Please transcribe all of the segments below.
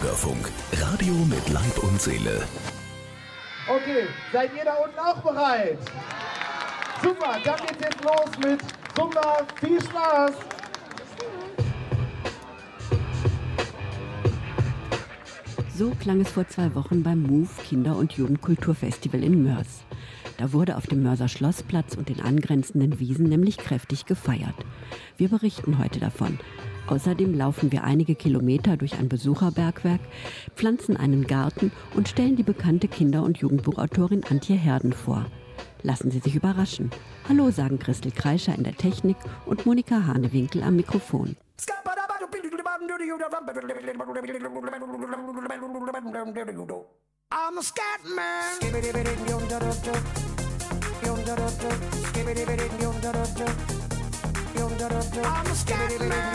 Bürgerfunk, Radio mit Leib und Seele. Okay, seid ihr da unten auch bereit? Super, dann geht's jetzt los mit Zumba. Viel Spaß! So klang es vor zwei Wochen beim MOVE Kinder- und Jugendkulturfestival in Mörs. Da wurde auf dem Mörser Schlossplatz und den angrenzenden Wiesen nämlich kräftig gefeiert. Wir berichten heute davon. Außerdem laufen wir einige Kilometer durch ein Besucherbergwerk, pflanzen einen Garten und stellen die bekannte Kinder- und Jugendbuchautorin Antje Herden vor. Lassen Sie sich überraschen. Hallo sagen Christel Kreischer in der Technik und Monika Hanewinkel am Mikrofon. I'm a scat man. Man.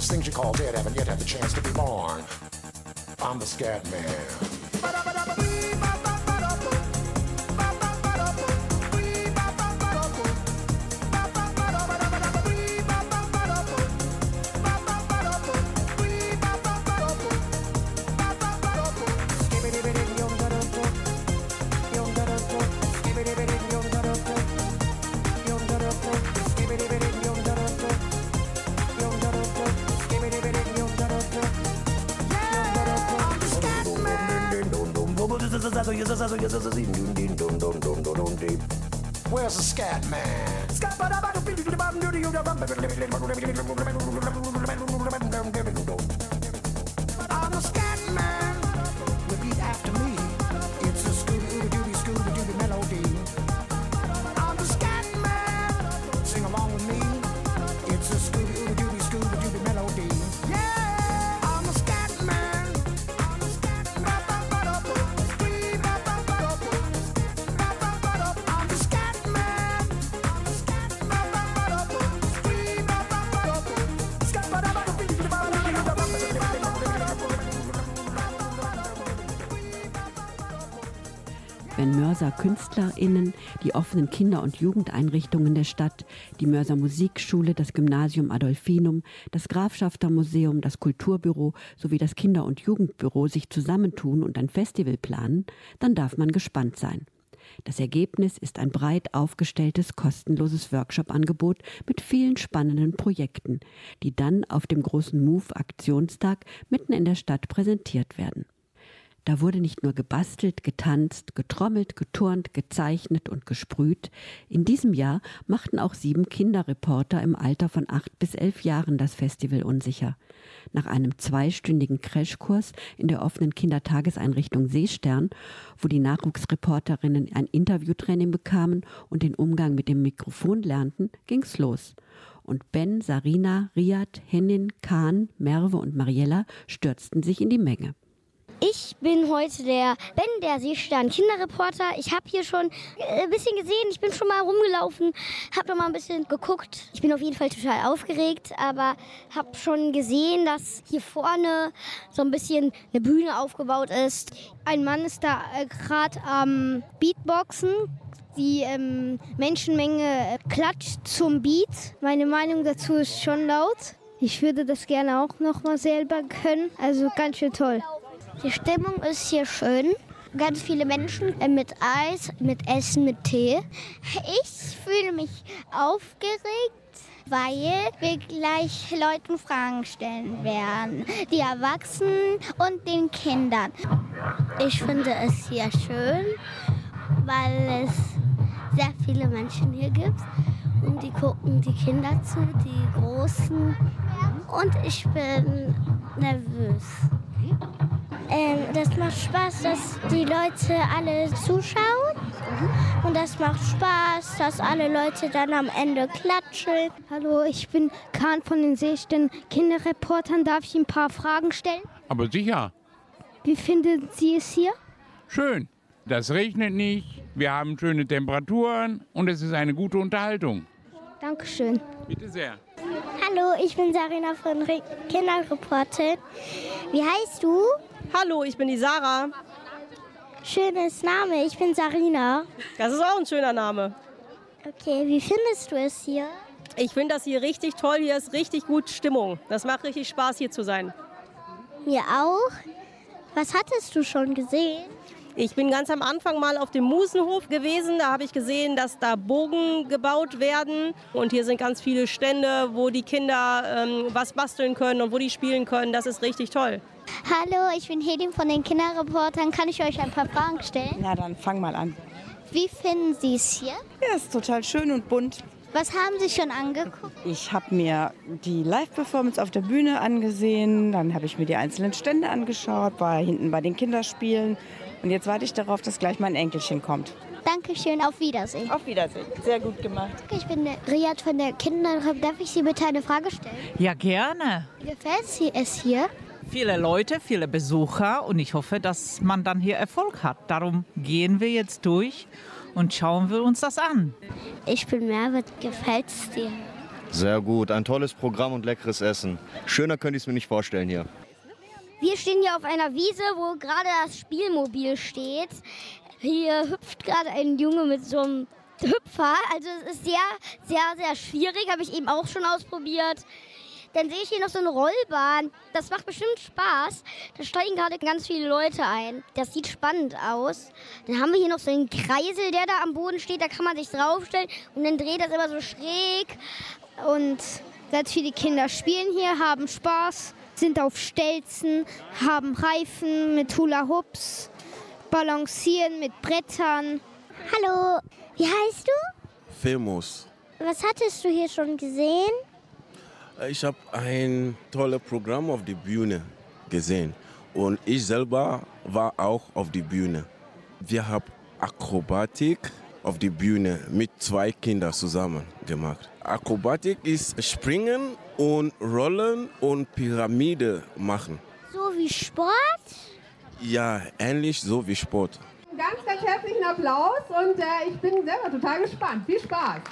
Because things you call dead haven't yet had the chance to be born. I'm the scat man. menos KünstlerInnen, die offenen Kinder- und Jugendeinrichtungen der Stadt, die Mörser Musikschule, das Gymnasium Adolfinum, das Grafschaftermuseum, das Kulturbüro sowie das Kinder- und Jugendbüro sich zusammentun und ein Festival planen, dann darf man gespannt sein. Das Ergebnis ist ein breit aufgestelltes, kostenloses Workshop-Angebot mit vielen spannenden Projekten, die dann auf dem großen Move-Aktionstag mitten in der Stadt präsentiert werden. Da wurde nicht nur gebastelt, getanzt, getrommelt, geturnt, gezeichnet und gesprüht. In diesem Jahr machten auch sieben Kinderreporter im Alter von acht bis elf Jahren das Festival unsicher. Nach einem zweistündigen Crashkurs in der offenen Kindertageseinrichtung Seestern, wo die Nachwuchsreporterinnen ein Interviewtraining bekamen und den Umgang mit dem Mikrofon lernten, ging's los. Und Ben, Sarina, Riyad, Hennin, Kahn, Merve und Mariella stürzten sich in die Menge. Ich bin heute der Ben, der Seestern Kinderreporter. Ich habe hier schon äh, ein bisschen gesehen, ich bin schon mal rumgelaufen, habe noch mal ein bisschen geguckt. Ich bin auf jeden Fall total aufgeregt, aber habe schon gesehen, dass hier vorne so ein bisschen eine Bühne aufgebaut ist. Ein Mann ist da äh, gerade am Beatboxen. Die ähm, Menschenmenge äh, klatscht zum Beat. Meine Meinung dazu ist schon laut. Ich würde das gerne auch noch mal selber können. Also ganz schön toll. Die Stimmung ist hier schön. Ganz viele Menschen äh, mit Eis, mit Essen, mit Tee. Ich fühle mich aufgeregt, weil wir gleich Leuten Fragen stellen werden. Die Erwachsenen und den Kindern. Ich finde es hier schön, weil es sehr viele Menschen hier gibt. Und die gucken die Kinder zu, die Großen. Und ich bin nervös. Ähm, das macht Spaß, dass die Leute alle zuschauen. Und das macht Spaß, dass alle Leute dann am Ende klatschen. Hallo, ich bin Kahn von den Seesten Kinderreportern. Darf ich ein paar Fragen stellen? Aber sicher, Wie finden Sie es hier? schön. Das regnet nicht, wir haben schöne Temperaturen und es ist eine gute Unterhaltung. Dankeschön. Bitte sehr. Hallo, ich bin Sarina von Re Kinderreporter. Wie heißt du? Hallo, ich bin die Sarah. Schönes Name, ich bin Sarina. Das ist auch ein schöner Name. Okay, wie findest du es hier? Ich finde das hier richtig toll. Hier ist richtig gut Stimmung. Das macht richtig Spaß, hier zu sein. Mir auch. Was hattest du schon gesehen? Ich bin ganz am Anfang mal auf dem Musenhof gewesen. Da habe ich gesehen, dass da Bogen gebaut werden. Und hier sind ganz viele Stände, wo die Kinder ähm, was basteln können und wo die spielen können. Das ist richtig toll. Hallo, ich bin Hedin von den Kinderreportern. Kann ich euch ein paar Fragen stellen? Na dann fang mal an. Wie finden Sie es hier? Ja, ist total schön und bunt. Was haben Sie schon angeguckt? Ich habe mir die Live-Performance auf der Bühne angesehen, dann habe ich mir die einzelnen Stände angeschaut, war hinten bei den Kinderspielen und jetzt warte ich darauf, dass gleich mein Enkelchen kommt. Dankeschön, auf Wiedersehen. Auf Wiedersehen. Sehr gut gemacht. Ich bin der Riad von der Kinderreporter. Darf ich Sie bitte eine Frage stellen? Ja, gerne. Wie gefällt Sie es hier? Viele Leute, viele Besucher und ich hoffe, dass man dann hier Erfolg hat. Darum gehen wir jetzt durch und schauen wir uns das an. Ich bin Merve. Gefällt es dir? Sehr gut, ein tolles Programm und leckeres Essen. Schöner könnte ich es mir nicht vorstellen hier. Wir stehen hier auf einer Wiese, wo gerade das Spielmobil steht. Hier hüpft gerade ein Junge mit so einem Hüpfer. Also es ist sehr, sehr, sehr schwierig. Habe ich eben auch schon ausprobiert. Dann sehe ich hier noch so eine Rollbahn. Das macht bestimmt Spaß. Da steigen gerade ganz viele Leute ein. Das sieht spannend aus. Dann haben wir hier noch so einen Kreisel, der da am Boden steht. Da kann man sich draufstellen und dann dreht das immer so schräg. Und ganz viele Kinder spielen hier, haben Spaß, sind auf Stelzen, haben Reifen mit Hula Hoops, balancieren mit Brettern. Hallo, wie heißt du? Famous. Was hattest du hier schon gesehen? Ich habe ein tolles Programm auf der Bühne gesehen und ich selber war auch auf der Bühne. Wir haben Akrobatik auf der Bühne mit zwei Kindern zusammen gemacht. Akrobatik ist Springen und Rollen und Pyramide machen. So wie Sport? Ja, ähnlich so wie Sport. Ganz, ganz herzlichen Applaus und äh, ich bin selber total gespannt. Viel Spaß.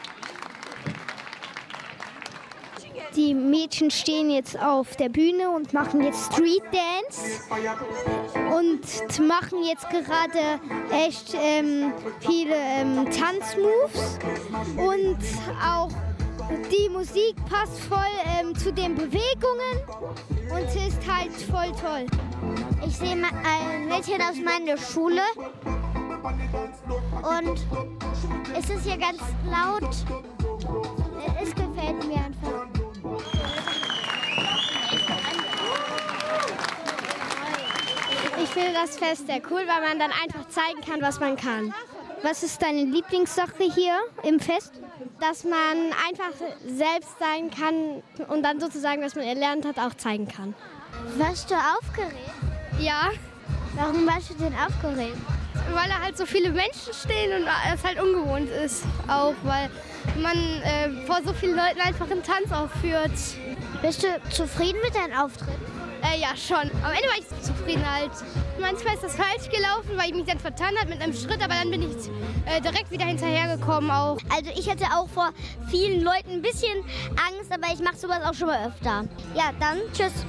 Die Mädchen stehen jetzt auf der Bühne und machen jetzt Street Dance und machen jetzt gerade echt ähm, viele ähm, Tanzmoves und auch die Musik passt voll ähm, zu den Bewegungen und ist halt voll toll. Ich sehe ma- ein Mädchen aus meiner Schule und es ist hier ganz laut. Es gefällt mir einfach. Ich finde das Fest sehr cool, weil man dann einfach zeigen kann, was man kann. Was ist deine Lieblingssache hier im Fest? Dass man einfach selbst sein kann und dann sozusagen, was man erlernt hat, auch zeigen kann. Warst du aufgeregt? Ja. Warum warst du denn aufgeregt? Weil da halt so viele Menschen stehen und es halt ungewohnt ist. Auch weil man äh, vor so vielen Leuten einfach einen Tanz aufführt. Bist du zufrieden mit deinem Auftritt? Äh, ja, schon. Am Ende war ich zufrieden halt. Manchmal ist das falsch gelaufen, weil ich mich dann vertan habe mit einem Schritt, aber dann bin ich äh, direkt wieder hinterhergekommen auch. Also ich hatte auch vor vielen Leuten ein bisschen Angst, aber ich mache sowas auch schon mal öfter. Ja, dann tschüss.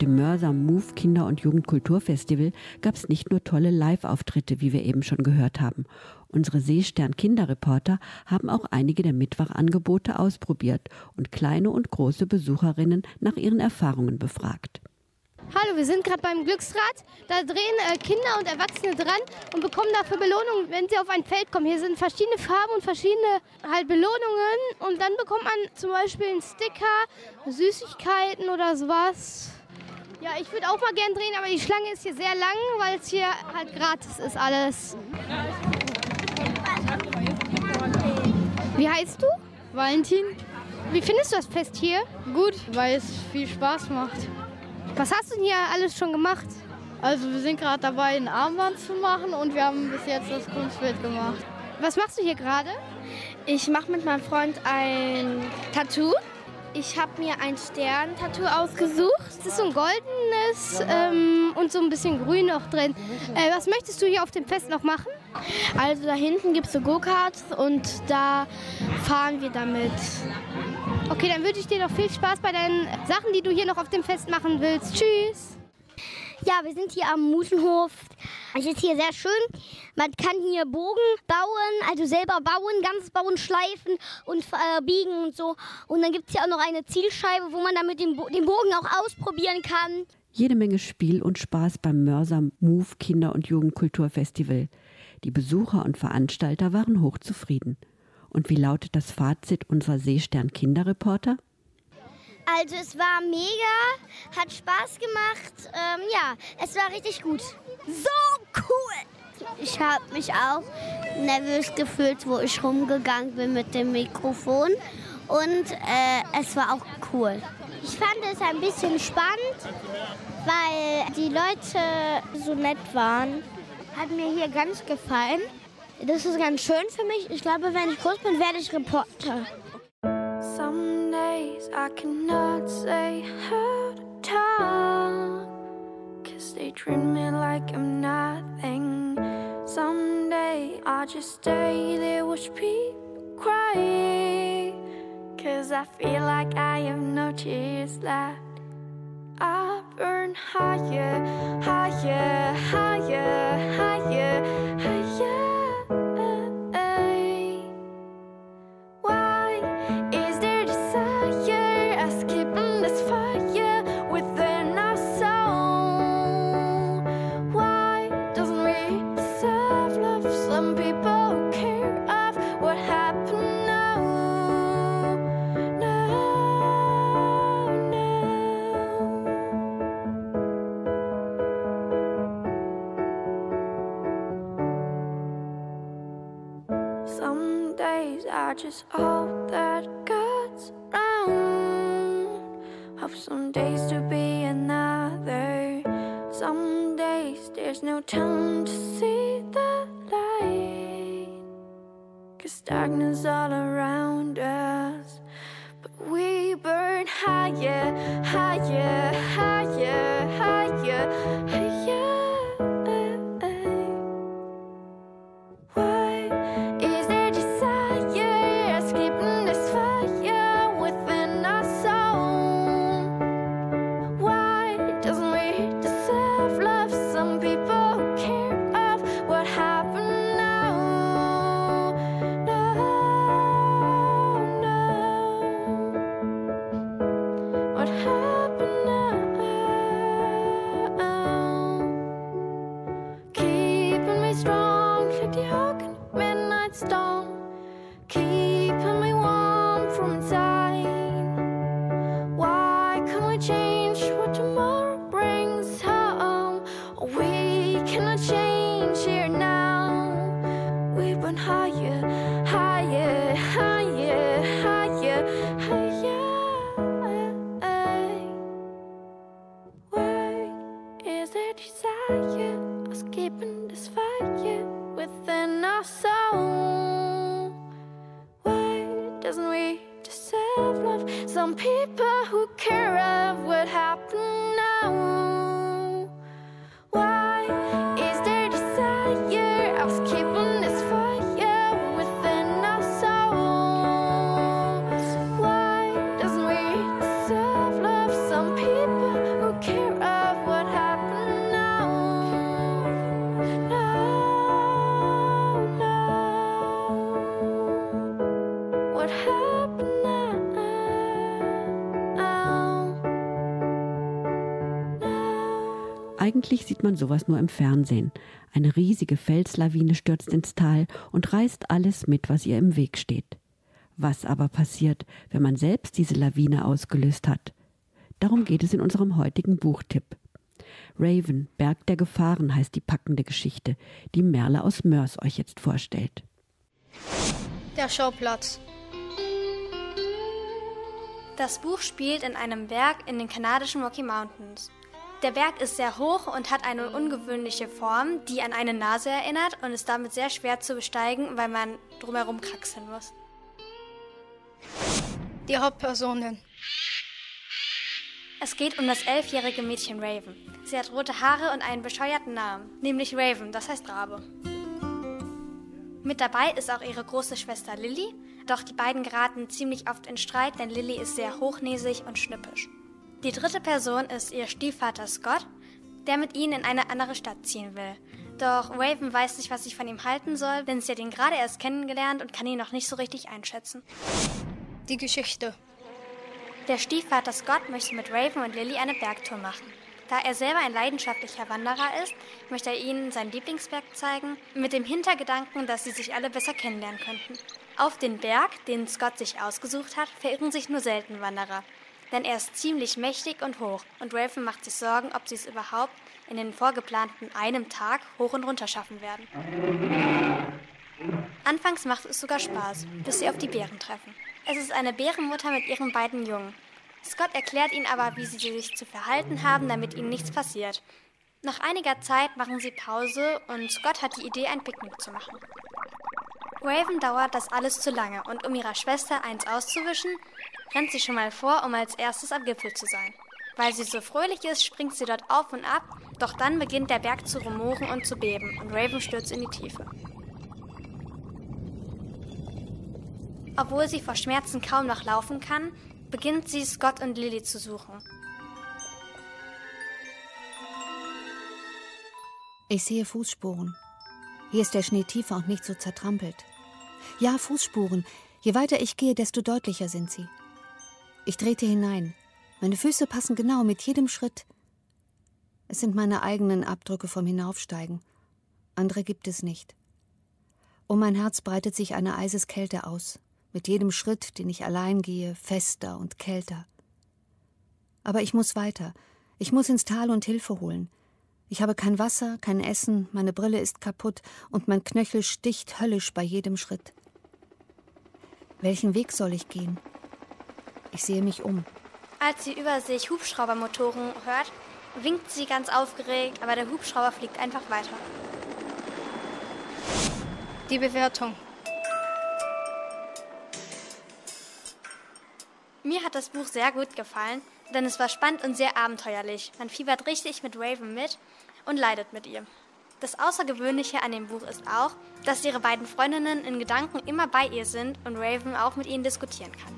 Dem Mörser Move Kinder- und Jugendkulturfestival gab es nicht nur tolle Live-Auftritte, wie wir eben schon gehört haben. Unsere Seestern-Kinderreporter haben auch einige der Mittwochangebote ausprobiert und kleine und große Besucherinnen nach ihren Erfahrungen befragt. Hallo, wir sind gerade beim Glücksrad. Da drehen äh, Kinder und Erwachsene dran und bekommen dafür Belohnungen, wenn sie auf ein Feld kommen. Hier sind verschiedene Farben und verschiedene halt Belohnungen. Und dann bekommt man zum Beispiel einen Sticker, Süßigkeiten oder sowas. Ja, ich würde auch mal gern drehen, aber die Schlange ist hier sehr lang, weil es hier halt gratis ist alles. Wie heißt du? Valentin. Wie findest du das Fest hier? Gut, weil es viel Spaß macht. Was hast du denn hier alles schon gemacht? Also wir sind gerade dabei, ein Armband zu machen und wir haben bis jetzt das Kunstbild gemacht. Was machst du hier gerade? Ich mache mit meinem Freund ein Tattoo. Ich habe mir ein Stern-Tattoo ausgesucht. Es ist so ein goldenes ähm, und so ein bisschen grün noch drin. Äh, was möchtest du hier auf dem Fest noch machen? Also da hinten gibt es so Go-Karts und da fahren wir damit. Okay, dann wünsche ich dir noch viel Spaß bei deinen Sachen, die du hier noch auf dem Fest machen willst. Tschüss. Ja, wir sind hier am Musenhof. Es ist hier sehr schön. Man kann hier Bogen bauen, also selber bauen, ganz bauen, schleifen und äh, biegen und so. Und dann gibt es hier auch noch eine Zielscheibe, wo man damit den, Bo den Bogen auch ausprobieren kann. Jede Menge Spiel und Spaß beim Mörser Move Kinder- und Jugendkulturfestival. Die Besucher und Veranstalter waren hochzufrieden. Und wie lautet das Fazit unserer Seestern Kinderreporter? Also es war mega, hat Spaß gemacht. Ähm, ja, es war richtig gut. So cool! Ich habe mich auch nervös gefühlt, wo ich rumgegangen bin mit dem Mikrofon. Und äh, es war auch cool. Ich fand es ein bisschen spannend, weil die Leute so nett waren. Hat mir hier ganz gefallen. Das ist ganz schön für mich. Ich glaube, wenn ich groß bin, werde ich Reporter. Some days I cannot say how to talk. Cause they treat me like I'm nothing. Someday I just stay there, watch people cry. Cause I feel like I have no tears left. I burn higher, higher, higher, higher, higher. I just hope that God's around. Hope some days to be another. Some days there's no time to see the light. Cause darkness all around us. But we burn higher, higher, higher, higher, higher. Eigentlich sieht man sowas nur im Fernsehen. Eine riesige Felslawine stürzt ins Tal und reißt alles mit, was ihr im Weg steht. Was aber passiert, wenn man selbst diese Lawine ausgelöst hat? Darum geht es in unserem heutigen Buchtipp. Raven, Berg der Gefahren heißt die packende Geschichte, die Merle aus Mörs euch jetzt vorstellt. Der Schauplatz. Das Buch spielt in einem Berg in den kanadischen Rocky Mountains. Der Berg ist sehr hoch und hat eine ungewöhnliche Form, die an eine Nase erinnert und ist damit sehr schwer zu besteigen, weil man drumherum kraxeln muss. Die Hauptpersonen. Es geht um das elfjährige Mädchen Raven. Sie hat rote Haare und einen bescheuerten Namen, nämlich Raven, das heißt Rabe. Mit dabei ist auch ihre große Schwester Lilly, doch die beiden geraten ziemlich oft in Streit, denn Lilly ist sehr hochnäsig und schnippisch. Die dritte Person ist ihr Stiefvater Scott, der mit ihnen in eine andere Stadt ziehen will. Doch Raven weiß nicht, was sie von ihm halten soll, denn sie hat ihn gerade erst kennengelernt und kann ihn noch nicht so richtig einschätzen. Die Geschichte. Der Stiefvater Scott möchte mit Raven und Lily eine Bergtour machen. Da er selber ein leidenschaftlicher Wanderer ist, möchte er ihnen seinen Lieblingsberg zeigen, mit dem Hintergedanken, dass sie sich alle besser kennenlernen könnten. Auf den Berg, den Scott sich ausgesucht hat, verirren sich nur selten Wanderer. Denn er ist ziemlich mächtig und hoch und Raven macht sich Sorgen, ob sie es überhaupt in den vorgeplanten einem Tag hoch und runter schaffen werden. Anfangs macht es sogar Spaß, bis sie auf die Bären treffen. Es ist eine Bärenmutter mit ihren beiden Jungen. Scott erklärt ihnen aber, wie sie sich zu verhalten haben, damit ihnen nichts passiert. Nach einiger Zeit machen sie Pause und Scott hat die Idee, ein Picknick zu machen. Raven dauert das alles zu lange und um ihrer Schwester eins auszuwischen, rennt sie schon mal vor, um als erstes am Gipfel zu sein. Weil sie so fröhlich ist, springt sie dort auf und ab, doch dann beginnt der Berg zu rumoren und zu beben und Raven stürzt in die Tiefe. Obwohl sie vor Schmerzen kaum noch laufen kann, beginnt sie Scott und Lily zu suchen. Ich sehe Fußspuren. Hier ist der Schnee tiefer und nicht so zertrampelt. Ja, Fußspuren. Je weiter ich gehe, desto deutlicher sind sie. Ich trete hinein. Meine Füße passen genau mit jedem Schritt. Es sind meine eigenen Abdrücke vom Hinaufsteigen. Andere gibt es nicht. Um mein Herz breitet sich eine Eiseskälte aus. Mit jedem Schritt, den ich allein gehe, fester und kälter. Aber ich muss weiter. Ich muss ins Tal und Hilfe holen. Ich habe kein Wasser, kein Essen, meine Brille ist kaputt und mein Knöchel sticht höllisch bei jedem Schritt. Welchen Weg soll ich gehen? Ich sehe mich um. Als sie über sich Hubschraubermotoren hört, winkt sie ganz aufgeregt, aber der Hubschrauber fliegt einfach weiter. Die Bewertung. Mir hat das Buch sehr gut gefallen, denn es war spannend und sehr abenteuerlich. Man fiebert richtig mit Raven mit und leidet mit ihr. Das Außergewöhnliche an dem Buch ist auch, dass ihre beiden Freundinnen in Gedanken immer bei ihr sind und Raven auch mit ihnen diskutieren kann.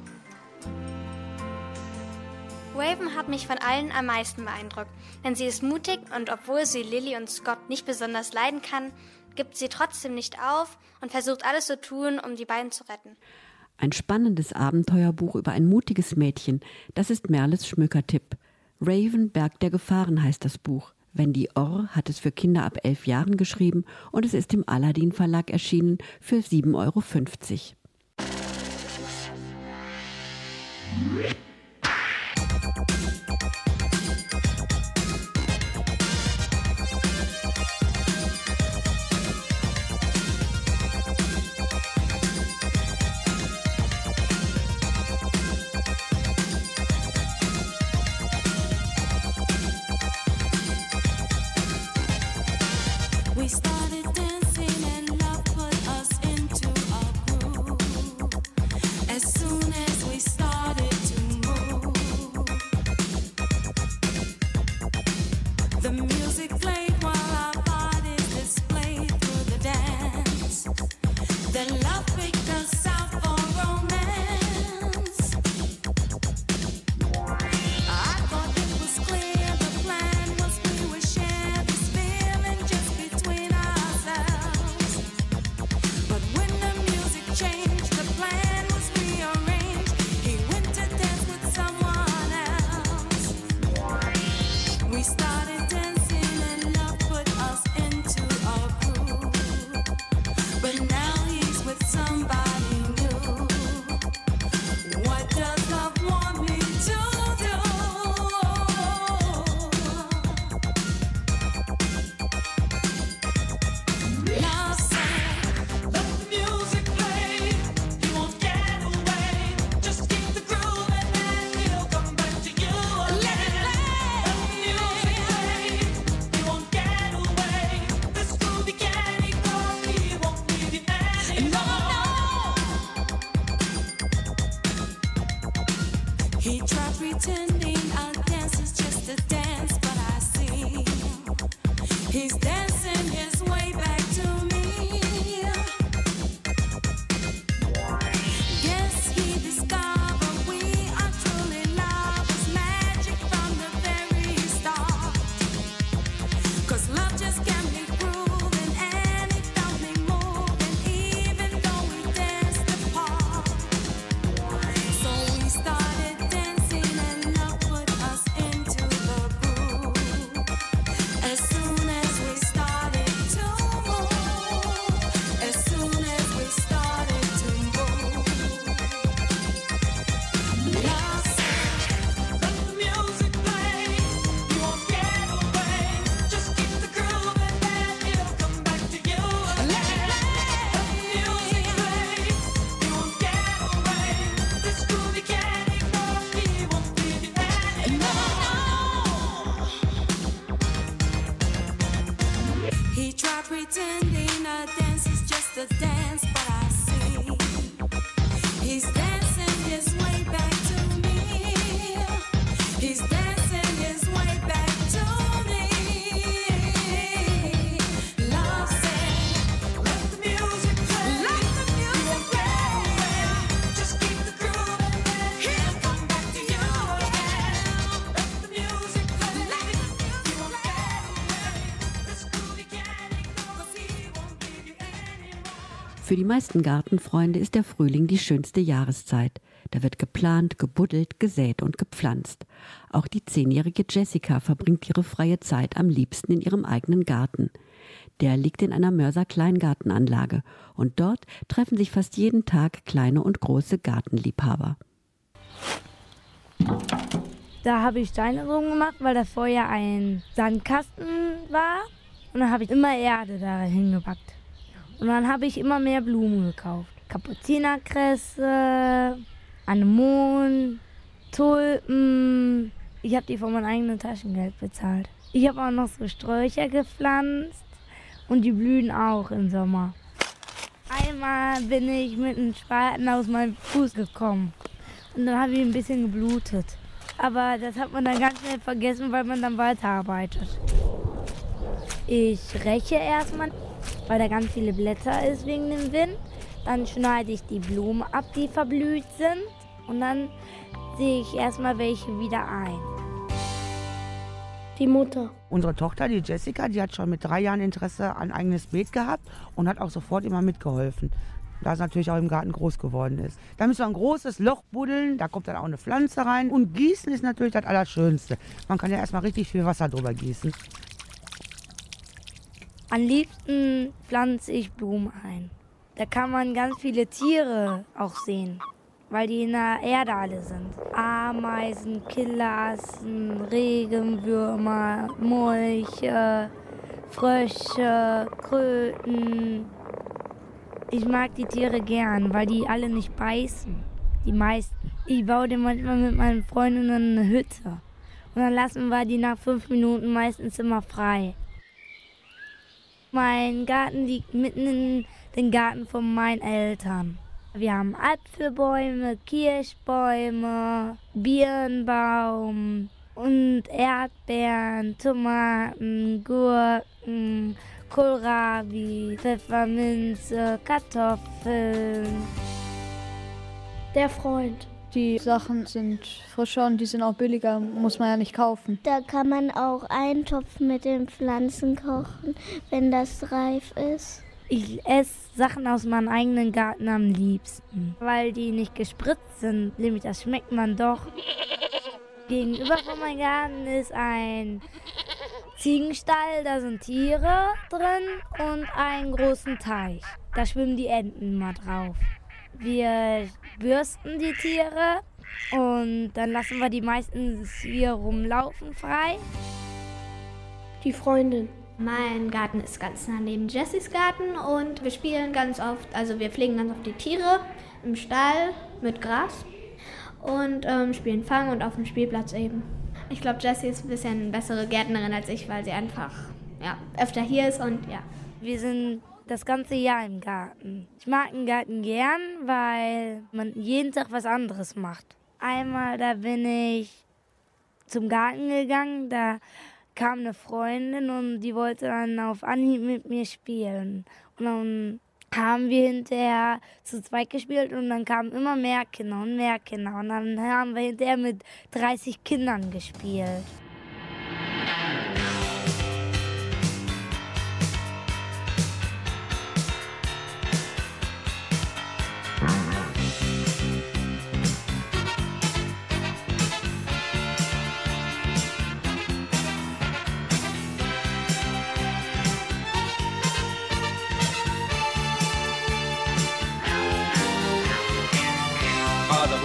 Raven hat mich von allen am meisten beeindruckt, denn sie ist mutig und obwohl sie Lily und Scott nicht besonders leiden kann, gibt sie trotzdem nicht auf und versucht alles zu tun, um die beiden zu retten. Ein spannendes Abenteuerbuch über ein mutiges Mädchen. Das ist Merles Schmückertipp. Raven, Berg der Gefahren heißt das Buch. Wendy Orr hat es für Kinder ab elf Jahren geschrieben und es ist im Aladdin Verlag erschienen für 7,50 Euro. Die meisten Gartenfreunde ist der Frühling die schönste Jahreszeit. Da wird geplant, gebuddelt, gesät und gepflanzt. Auch die zehnjährige Jessica verbringt ihre freie Zeit am liebsten in ihrem eigenen Garten. Der liegt in einer Mörser Kleingartenanlage und dort treffen sich fast jeden Tag kleine und große Gartenliebhaber. Da habe ich Steine drum gemacht, weil das vorher ein Sandkasten war. Und dann habe ich immer Erde da hingepackt. Und dann habe ich immer mehr Blumen gekauft. Kapuzinerkresse, Anemonen, Tulpen. Ich habe die von meinem eigenen Taschengeld bezahlt. Ich habe auch noch so Sträucher gepflanzt und die blühen auch im Sommer. Einmal bin ich mit einem Spaten aus meinem Fuß gekommen und dann habe ich ein bisschen geblutet. Aber das hat man dann ganz schnell vergessen, weil man dann weiterarbeitet. Ich räche erstmal, weil da ganz viele Blätter ist wegen dem Wind. Dann schneide ich die Blumen ab, die verblüht sind. Und dann sehe ich erstmal welche wieder ein. Die Mutter. Unsere Tochter, die Jessica, die hat schon mit drei Jahren Interesse an eigenes Beet gehabt und hat auch sofort immer mitgeholfen. Da es natürlich auch im Garten groß geworden ist. Da müssen wir ein großes Loch buddeln, da kommt dann auch eine Pflanze rein. Und gießen ist natürlich das Allerschönste. Man kann ja erstmal richtig viel Wasser drüber gießen. Am liebsten pflanze ich Blumen ein. Da kann man ganz viele Tiere auch sehen, weil die in der Erde alle sind. Ameisen, Killassen, Regenwürmer, Molche, Frösche, Kröten. Ich mag die Tiere gern, weil die alle nicht beißen. Die meisten. Ich baue dir manchmal mit meinen Freundinnen eine Hütte. Und dann lassen wir die nach fünf Minuten meistens immer frei. Mein Garten liegt mitten in den Garten von meinen Eltern. Wir haben Apfelbäume, Kirschbäume, Birnbaum und Erdbeeren, Tomaten, Gurken, Kohlrabi, Pfefferminze, Kartoffeln. Der Freund. Die Sachen sind frischer und die sind auch billiger, muss man ja nicht kaufen. Da kann man auch einen Topf mit den Pflanzen kochen, wenn das reif ist. Ich esse Sachen aus meinem eigenen Garten am liebsten, weil die nicht gespritzt sind. Nämlich das schmeckt man doch. Gegenüber von meinem Garten ist ein Ziegenstall, da sind Tiere drin und einen großen Teich. Da schwimmen die Enten mal drauf. Wir bürsten die Tiere und dann lassen wir die meistens hier rumlaufen frei. Die Freundin. Mein Garten ist ganz nah neben Jessys Garten und wir spielen ganz oft, also wir pflegen ganz oft die Tiere im Stall mit Gras und ähm, spielen Fang und auf dem Spielplatz eben. Ich glaube, Jessie ist ein bisschen bessere Gärtnerin als ich, weil sie einfach ja, öfter hier ist und ja. Wir sind das ganze Jahr im Garten. Ich mag den Garten gern, weil man jeden Tag was anderes macht. Einmal, da bin ich zum Garten gegangen, da kam eine Freundin und die wollte dann auf Anhieb mit mir spielen. Und dann haben wir hinterher zu zweit gespielt und dann kamen immer mehr Kinder und mehr Kinder. Und dann haben wir hinterher mit 30 Kindern gespielt.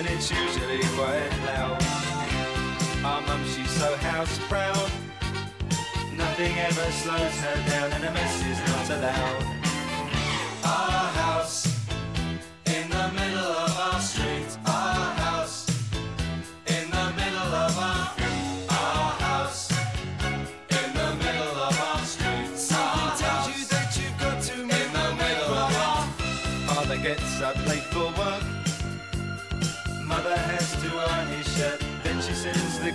And it's usually quite loud. Our mum, she's so house proud. Nothing ever slows her down, and a mess is not allowed. Our house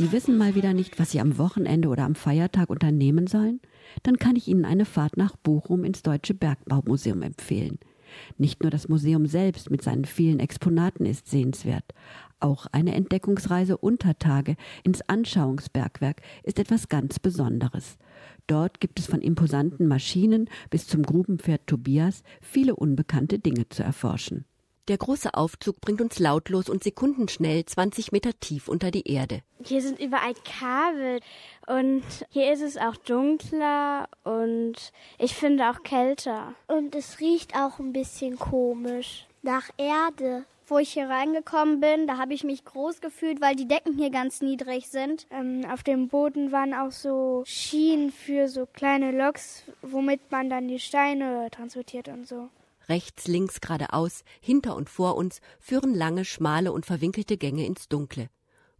Sie wissen mal wieder nicht, was Sie am Wochenende oder am Feiertag unternehmen sollen? Dann kann ich Ihnen eine Fahrt nach Bochum ins Deutsche Bergbaumuseum empfehlen. Nicht nur das Museum selbst mit seinen vielen Exponaten ist sehenswert. Auch eine Entdeckungsreise unter Tage ins Anschauungsbergwerk ist etwas ganz Besonderes. Dort gibt es von imposanten Maschinen bis zum Grubenpferd Tobias viele unbekannte Dinge zu erforschen. Der große Aufzug bringt uns lautlos und sekundenschnell 20 Meter tief unter die Erde. Hier sind überall Kabel und hier ist es auch dunkler und ich finde auch kälter. Und es riecht auch ein bisschen komisch. Nach Erde. Wo ich hier reingekommen bin, da habe ich mich groß gefühlt, weil die Decken hier ganz niedrig sind. Ähm, auf dem Boden waren auch so Schienen für so kleine Loks, womit man dann die Steine transportiert und so. Rechts, links, geradeaus, hinter und vor uns führen lange, schmale und verwinkelte Gänge ins Dunkle.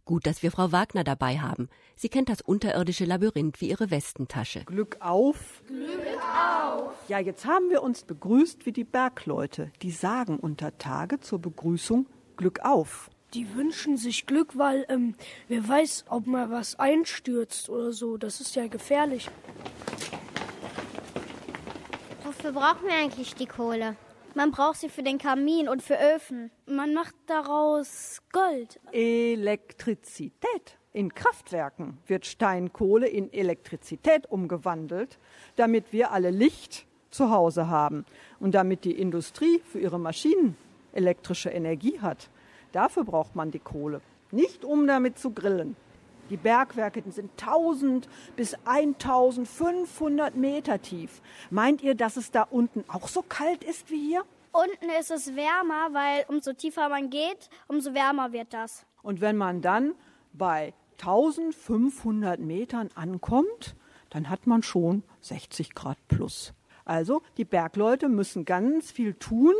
Gut, dass wir Frau Wagner dabei haben. Sie kennt das unterirdische Labyrinth wie ihre Westentasche. Glück auf. Glück auf! Ja, jetzt haben wir uns begrüßt wie die Bergleute. Die sagen unter Tage zur Begrüßung Glück auf. Die wünschen sich Glück, weil ähm, wer weiß, ob mal was einstürzt oder so. Das ist ja gefährlich. Wofür brauchen wir eigentlich die Kohle? Man braucht sie für den Kamin und für Öfen. Man macht daraus Gold. Elektrizität. In Kraftwerken wird Steinkohle in Elektrizität umgewandelt, damit wir alle Licht zu Hause haben. Und damit die Industrie für ihre Maschinen elektrische Energie hat, dafür braucht man die Kohle. Nicht um damit zu grillen. Die Bergwerke sind 1000 bis 1500 Meter tief. Meint ihr, dass es da unten auch so kalt ist wie hier? Unten ist es wärmer, weil umso tiefer man geht, umso wärmer wird das. Und wenn man dann bei 1500 Metern ankommt, dann hat man schon 60 Grad plus. Also die Bergleute müssen ganz viel tun,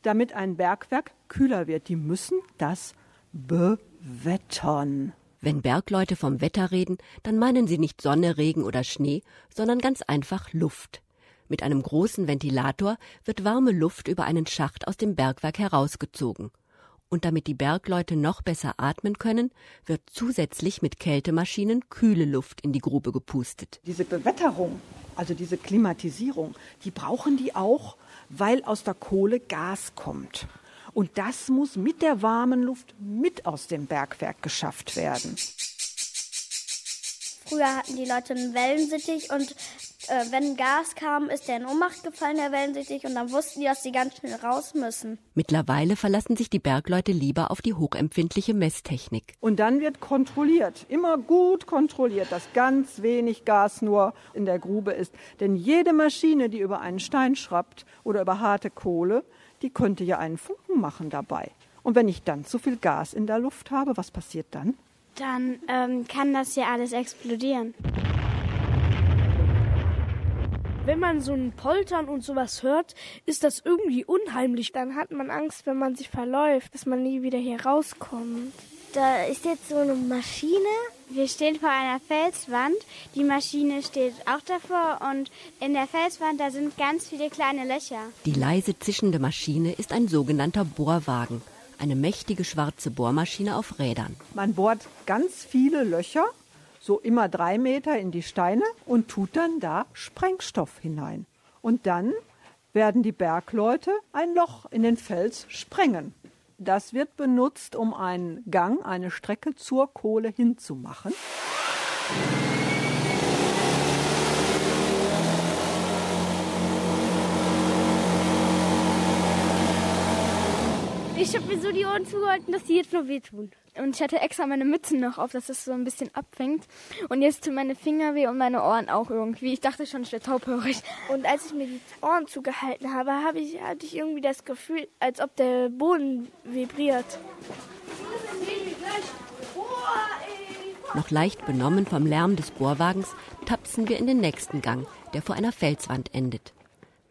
damit ein Bergwerk kühler wird. Die müssen das bewettern. Wenn Bergleute vom Wetter reden, dann meinen sie nicht Sonne, Regen oder Schnee, sondern ganz einfach Luft. Mit einem großen Ventilator wird warme Luft über einen Schacht aus dem Bergwerk herausgezogen. Und damit die Bergleute noch besser atmen können, wird zusätzlich mit Kältemaschinen kühle Luft in die Grube gepustet. Diese Bewetterung, also diese Klimatisierung, die brauchen die auch, weil aus der Kohle Gas kommt. Und das muss mit der warmen Luft mit aus dem Bergwerk geschafft werden. Früher hatten die Leute einen Wellensittich und äh, wenn Gas kam, ist der in Ohnmacht gefallen, der Wellensittich, und dann wussten die, dass sie ganz schnell raus müssen. Mittlerweile verlassen sich die Bergleute lieber auf die hochempfindliche Messtechnik. Und dann wird kontrolliert, immer gut kontrolliert, dass ganz wenig Gas nur in der Grube ist. Denn jede Maschine, die über einen Stein schraubt oder über harte Kohle, die könnte ja einen Funken machen dabei. Und wenn ich dann zu viel Gas in der Luft habe, was passiert dann? Dann ähm, kann das ja alles explodieren. Wenn man so ein Poltern und sowas hört, ist das irgendwie unheimlich. Dann hat man Angst, wenn man sich verläuft, dass man nie wieder hier rauskommt. Da ist jetzt so eine Maschine. Wir stehen vor einer Felswand. Die Maschine steht auch davor und in der Felswand, da sind ganz viele kleine Löcher. Die leise zischende Maschine ist ein sogenannter Bohrwagen, eine mächtige schwarze Bohrmaschine auf Rädern. Man bohrt ganz viele Löcher, so immer drei Meter in die Steine und tut dann da Sprengstoff hinein. Und dann werden die Bergleute ein Loch in den Fels sprengen. Das wird benutzt, um einen Gang, eine Strecke zur Kohle hinzumachen. Ich habe mir so die Ohren zugehalten, dass die jetzt nur wehtun. Und ich hatte extra meine Mütze noch auf, dass das so ein bisschen abfängt. Und jetzt tun meine Finger weh und meine Ohren auch irgendwie. Ich dachte schon, ich wäre taubhörig. Und als ich mir die Ohren zugehalten habe, habe ich, hatte ich irgendwie das Gefühl, als ob der Boden vibriert. Noch leicht benommen vom Lärm des Bohrwagens tapsen wir in den nächsten Gang, der vor einer Felswand endet.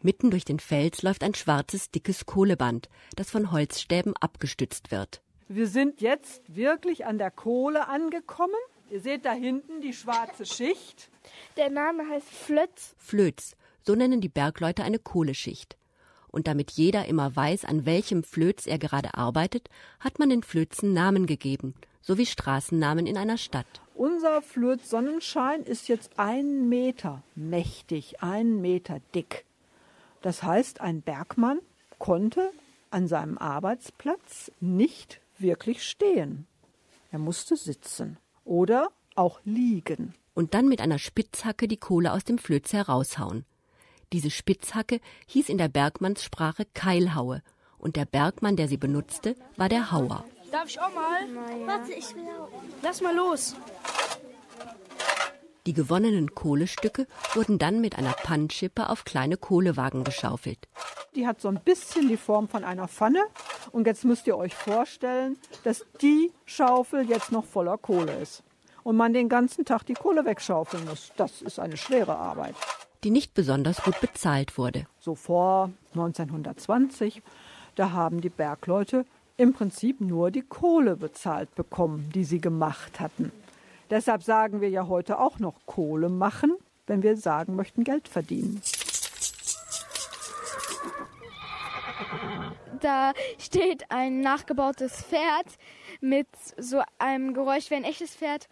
Mitten durch den Fels läuft ein schwarzes, dickes Kohleband, das von Holzstäben abgestützt wird. Wir sind jetzt wirklich an der Kohle angekommen. Ihr seht da hinten die schwarze Schicht. Der Name heißt Flötz. Flöz, so nennen die Bergleute eine Kohleschicht. Und damit jeder immer weiß, an welchem Flöz er gerade arbeitet, hat man den Flözen Namen gegeben, sowie Straßennamen in einer Stadt. Unser Flöz Sonnenschein ist jetzt ein Meter mächtig, ein Meter dick. Das heißt, ein Bergmann konnte an seinem Arbeitsplatz nicht wirklich stehen. Er musste sitzen oder auch liegen. Und dann mit einer Spitzhacke die Kohle aus dem Flöz heraushauen. Diese Spitzhacke hieß in der Bergmannssprache Keilhaue, und der Bergmann, der sie benutzte, war der Hauer. Darf ich auch mal? Warte, ich will auch. Lass mal los. Die gewonnenen Kohlestücke wurden dann mit einer Pannschippe auf kleine Kohlewagen geschaufelt. Die hat so ein bisschen die Form von einer Pfanne. Und jetzt müsst ihr euch vorstellen, dass die Schaufel jetzt noch voller Kohle ist. Und man den ganzen Tag die Kohle wegschaufeln muss. Das ist eine schwere Arbeit. die nicht besonders gut bezahlt wurde. So vor 1920, da haben die Bergleute im Prinzip nur die Kohle bezahlt bekommen, die sie gemacht hatten. Deshalb sagen wir ja heute auch noch Kohle machen, wenn wir sagen möchten Geld verdienen. Da steht ein nachgebautes Pferd mit so einem Geräusch wie ein echtes Pferd.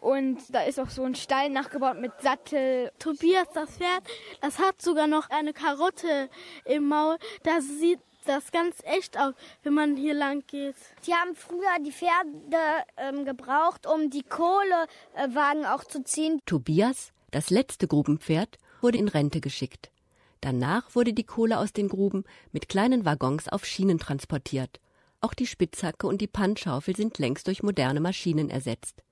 Und da ist auch so ein Stall nachgebaut mit Sattel. Tobias, das Pferd, das hat sogar noch eine Karotte im Maul. Das sieht das ganz echt aus, wenn man hier lang geht. Die haben früher die Pferde ähm, gebraucht, um die Kohlewagen auch zu ziehen. Tobias, das letzte Grubenpferd, wurde in Rente geschickt. Danach wurde die Kohle aus den Gruben mit kleinen Waggons auf Schienen transportiert. Auch die Spitzhacke und die Pannschaufel sind längst durch moderne Maschinen ersetzt.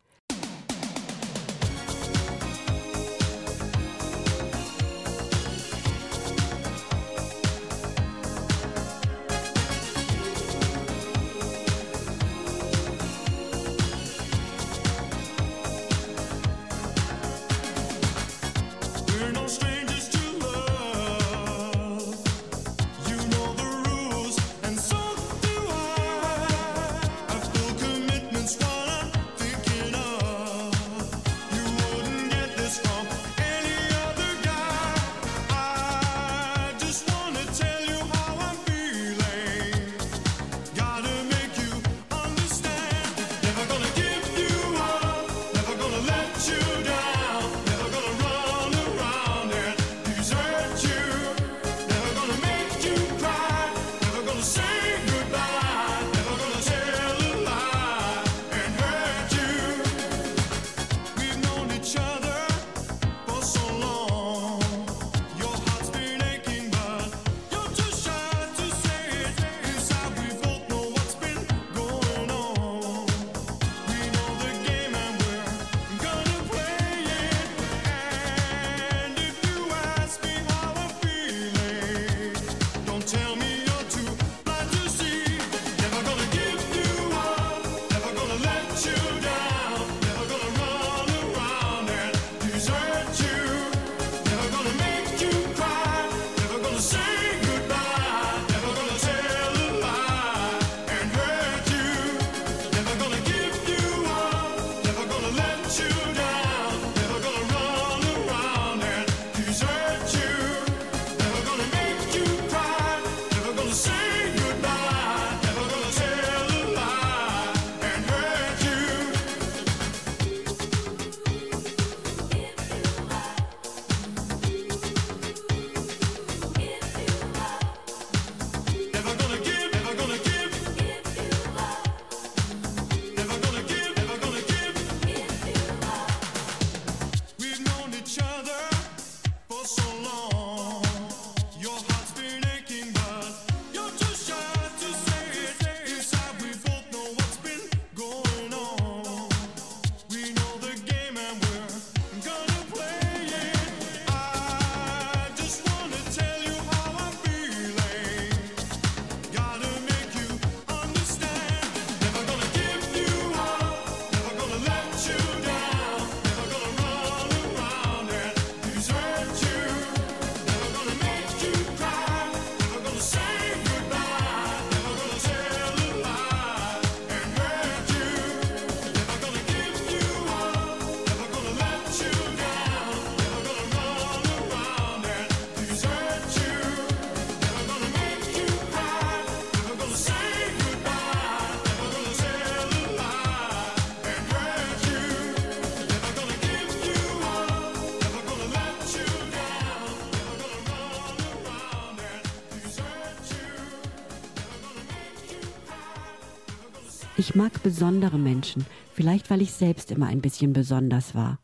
Mag besondere Menschen, vielleicht weil ich selbst immer ein bisschen besonders war.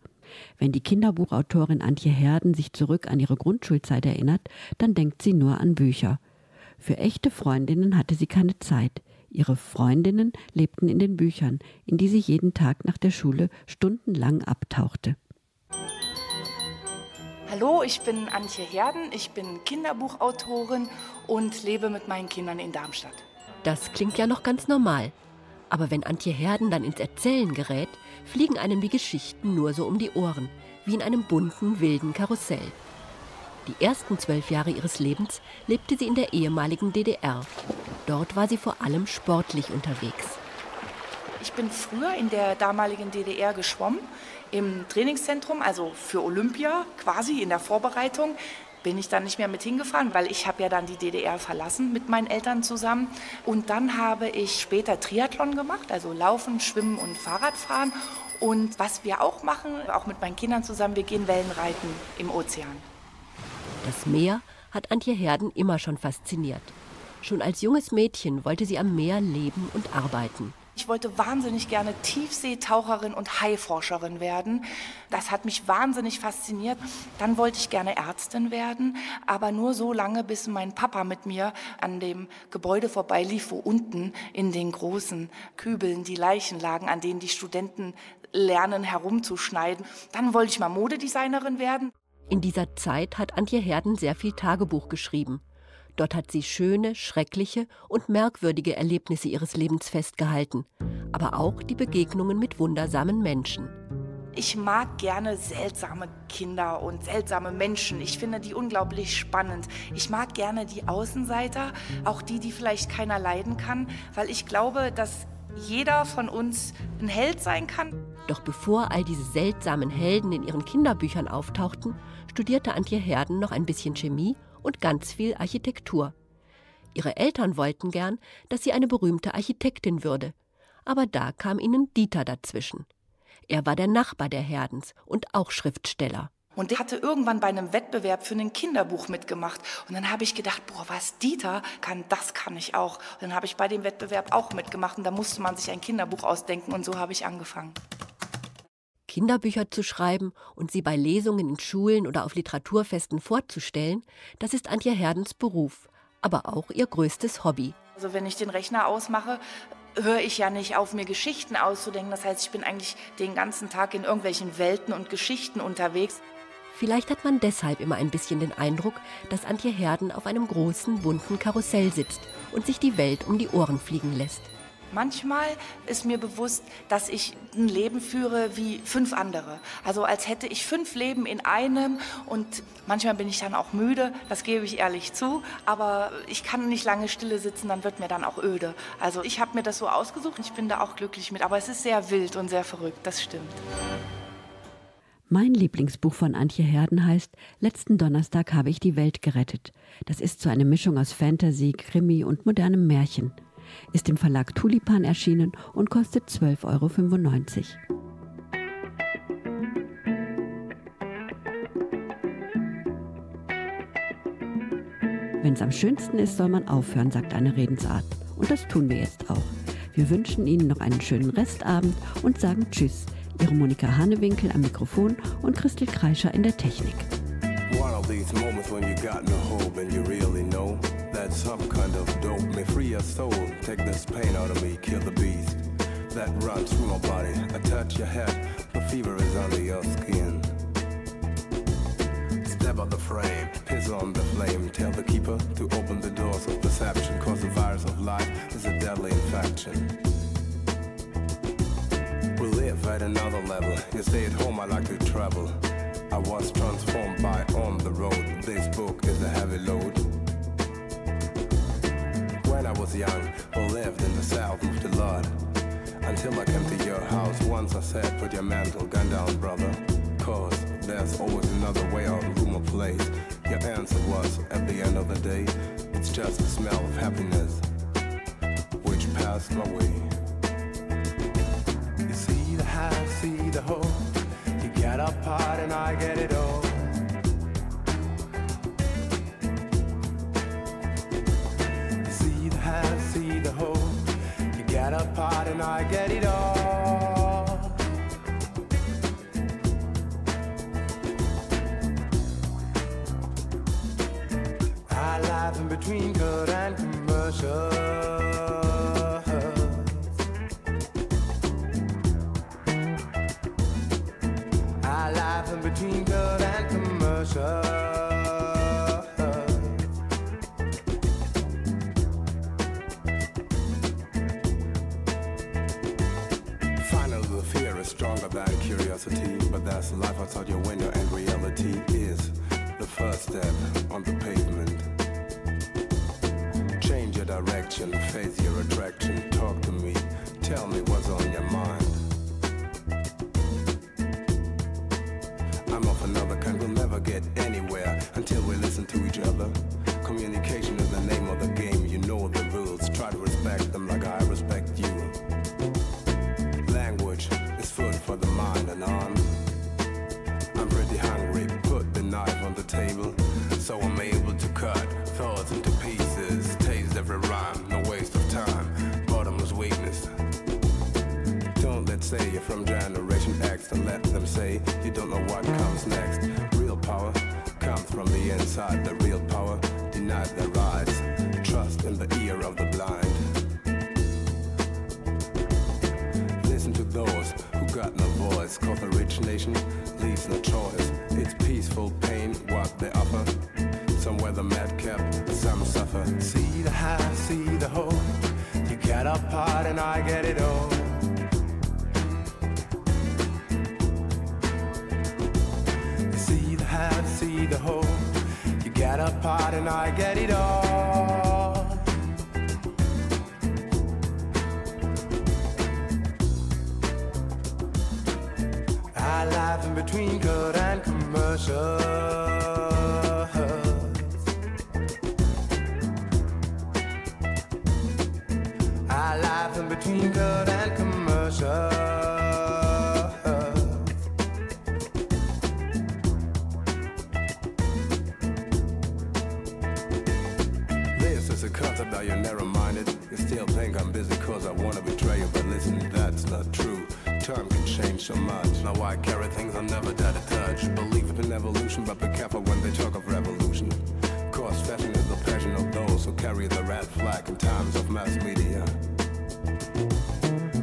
Wenn die Kinderbuchautorin Antje Herden sich zurück an ihre Grundschulzeit erinnert, dann denkt sie nur an Bücher. Für echte Freundinnen hatte sie keine Zeit. Ihre Freundinnen lebten in den Büchern, in die sie jeden Tag nach der Schule stundenlang abtauchte. Hallo, ich bin Antje Herden, ich bin Kinderbuchautorin und lebe mit meinen Kindern in Darmstadt. Das klingt ja noch ganz normal. Aber wenn Antje Herden dann ins Erzählen gerät, fliegen einem die Geschichten nur so um die Ohren, wie in einem bunten, wilden Karussell. Die ersten zwölf Jahre ihres Lebens lebte sie in der ehemaligen DDR. Dort war sie vor allem sportlich unterwegs. Ich bin früher in der damaligen DDR geschwommen, im Trainingszentrum, also für Olympia, quasi in der Vorbereitung. Bin ich dann nicht mehr mit hingefahren, weil ich habe ja dann die DDR verlassen mit meinen Eltern zusammen. Und dann habe ich später Triathlon gemacht, also Laufen, Schwimmen und Fahrradfahren. Und was wir auch machen, auch mit meinen Kindern zusammen, wir gehen Wellenreiten im Ozean. Das Meer hat Antje Herden immer schon fasziniert. Schon als junges Mädchen wollte sie am Meer leben und arbeiten. Ich wollte wahnsinnig gerne Tiefseetaucherin und Haiforscherin werden. Das hat mich wahnsinnig fasziniert. Dann wollte ich gerne Ärztin werden, aber nur so lange, bis mein Papa mit mir an dem Gebäude vorbeilief, wo unten in den großen Kübeln die Leichen lagen, an denen die Studenten lernen herumzuschneiden. Dann wollte ich mal Modedesignerin werden. In dieser Zeit hat Antje Herden sehr viel Tagebuch geschrieben. Dort hat sie schöne, schreckliche und merkwürdige Erlebnisse ihres Lebens festgehalten, aber auch die Begegnungen mit wundersamen Menschen. Ich mag gerne seltsame Kinder und seltsame Menschen. Ich finde die unglaublich spannend. Ich mag gerne die Außenseiter, auch die, die vielleicht keiner leiden kann, weil ich glaube, dass jeder von uns ein Held sein kann. Doch bevor all diese seltsamen Helden in ihren Kinderbüchern auftauchten, studierte Antje Herden noch ein bisschen Chemie und ganz viel Architektur. Ihre Eltern wollten gern, dass sie eine berühmte Architektin würde. Aber da kam ihnen Dieter dazwischen. Er war der Nachbar der Herdens und auch Schriftsteller. Und der hatte irgendwann bei einem Wettbewerb für ein Kinderbuch mitgemacht. Und dann habe ich gedacht, boah, was Dieter kann, das kann ich auch. Und dann habe ich bei dem Wettbewerb auch mitgemacht. Und da musste man sich ein Kinderbuch ausdenken. Und so habe ich angefangen. Kinderbücher zu schreiben und sie bei Lesungen in Schulen oder auf Literaturfesten vorzustellen, das ist Antje Herdens Beruf, aber auch ihr größtes Hobby. Also wenn ich den Rechner ausmache, höre ich ja nicht auf, mir Geschichten auszudenken. Das heißt, ich bin eigentlich den ganzen Tag in irgendwelchen Welten und Geschichten unterwegs. Vielleicht hat man deshalb immer ein bisschen den Eindruck, dass Antje Herden auf einem großen, bunten Karussell sitzt und sich die Welt um die Ohren fliegen lässt. Manchmal ist mir bewusst, dass ich ein Leben führe wie fünf andere. Also als hätte ich fünf Leben in einem und manchmal bin ich dann auch müde, das gebe ich ehrlich zu, aber ich kann nicht lange stille sitzen, dann wird mir dann auch öde. Also ich habe mir das so ausgesucht und ich bin da auch glücklich mit, aber es ist sehr wild und sehr verrückt, das stimmt. Mein Lieblingsbuch von Antje Herden heißt Letzten Donnerstag habe ich die Welt gerettet. Das ist so eine Mischung aus Fantasy, Krimi und modernem Märchen. Ist im Verlag Tulipan erschienen und kostet 12,95 Euro. Wenn es am schönsten ist, soll man aufhören, sagt eine Redensart. Und das tun wir jetzt auch. Wir wünschen Ihnen noch einen schönen Restabend und sagen Tschüss. Ihre Monika Hanewinkel am Mikrofon und Christel Kreischer in der Technik. One of these moments when you got no hope and you really know some kind of dope may free your soul. Take this pain out of me, kill the beast that runs through my body. I touch your head, the fever is under your skin. Step out the frame, piss on the flame. Tell the keeper to open the doors of perception, cause the virus of life is a deadly infection. We live at another level. You stay at home, I like to travel. I was transformed by on the road. This book is a heavy load. When I was young, I lived in the south, of the Lord. Until I came to your house, once I said, put your mantle gun down, brother. Cause there's always another way out, room or place. Your answer was, at the end of the day, it's just the smell of happiness, which passed my way. You see the have, see the hope. You get a hard and I get it all. And I get it all. I laugh in between good and commercial. I laugh in between good and commercial. That's life outside your window, and reality is the first step on the pavement. Change your direction, face your attraction, talk to me, tell me what's on your mind. I'm of another kind, we'll never get anywhere until we listen to each other. Communication is the name of the game, you know the rules, try to the the table, so I'm able to cut thoughts into pieces, taste every rhyme, no waste of time. Bottomless weakness, Don't let say you're from Generation X, then let them say you don't know what comes next. Real power comes from the inside. The real power denies their rights. Trust in the ear of the blind. Listen to those got no voice. Cause the rich nation leaves no choice. It's peaceful pain, what they offer. Some wear the madcap, some suffer. See the have, see the whole. You get a part and I get it all. See the have, see the whole. You get a part and I get it all. Between good and commercial. I laugh in between good and commercial. This is a concept that you're narrow-minded. You still think I'm busy cause I wanna betray you, but listen, that's not true. Time can change so much. Now I carry things I never dare to touch. Believe in evolution, but be careful when they talk of revolution. Cause fashion is the passion of those who carry the red flag in times of mass media.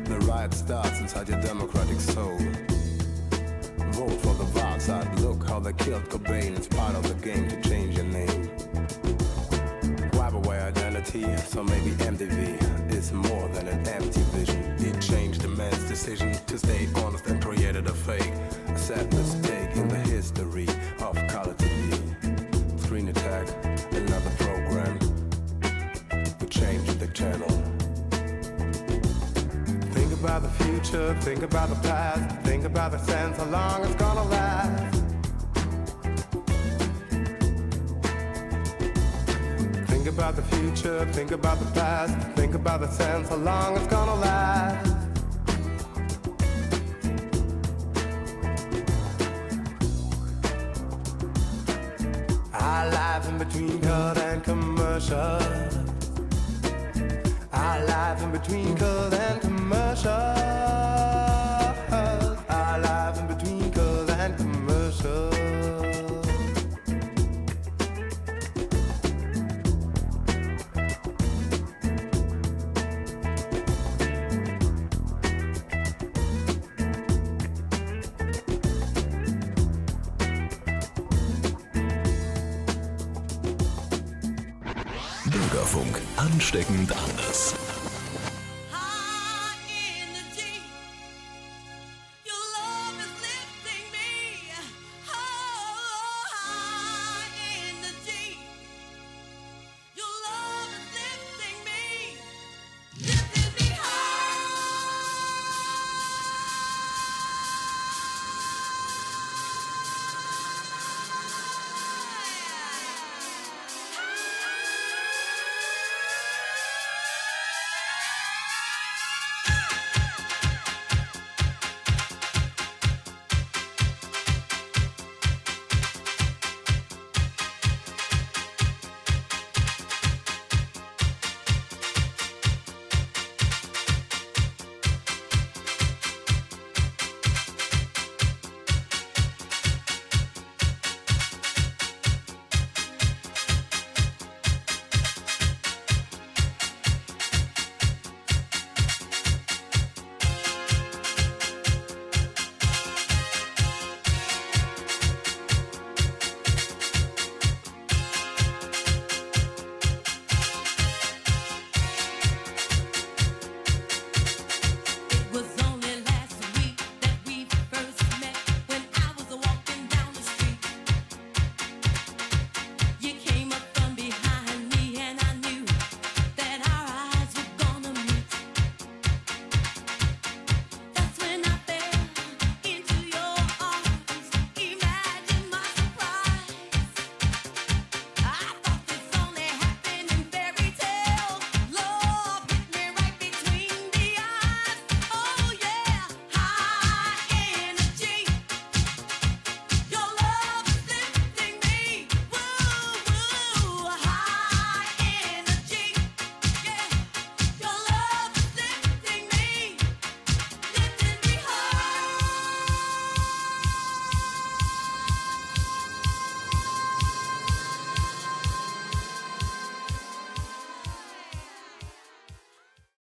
The riot starts inside your democratic soul. Vote for the side. Look how they killed Cobain. It's part of the game to change your name. Identity, so maybe MTV is more than an empty vision. It changed the man's decision to stay honest and created a fake. A sad mistake in the history of color TV. Screen attack, another program. We changed the channel. Think about the future, think about the past, think about the sense, how long it's gonna last. Think about the future, think about the past, think about the sense, how long it's gonna last. I laugh in between good and commercial. I laugh in between good and commercial.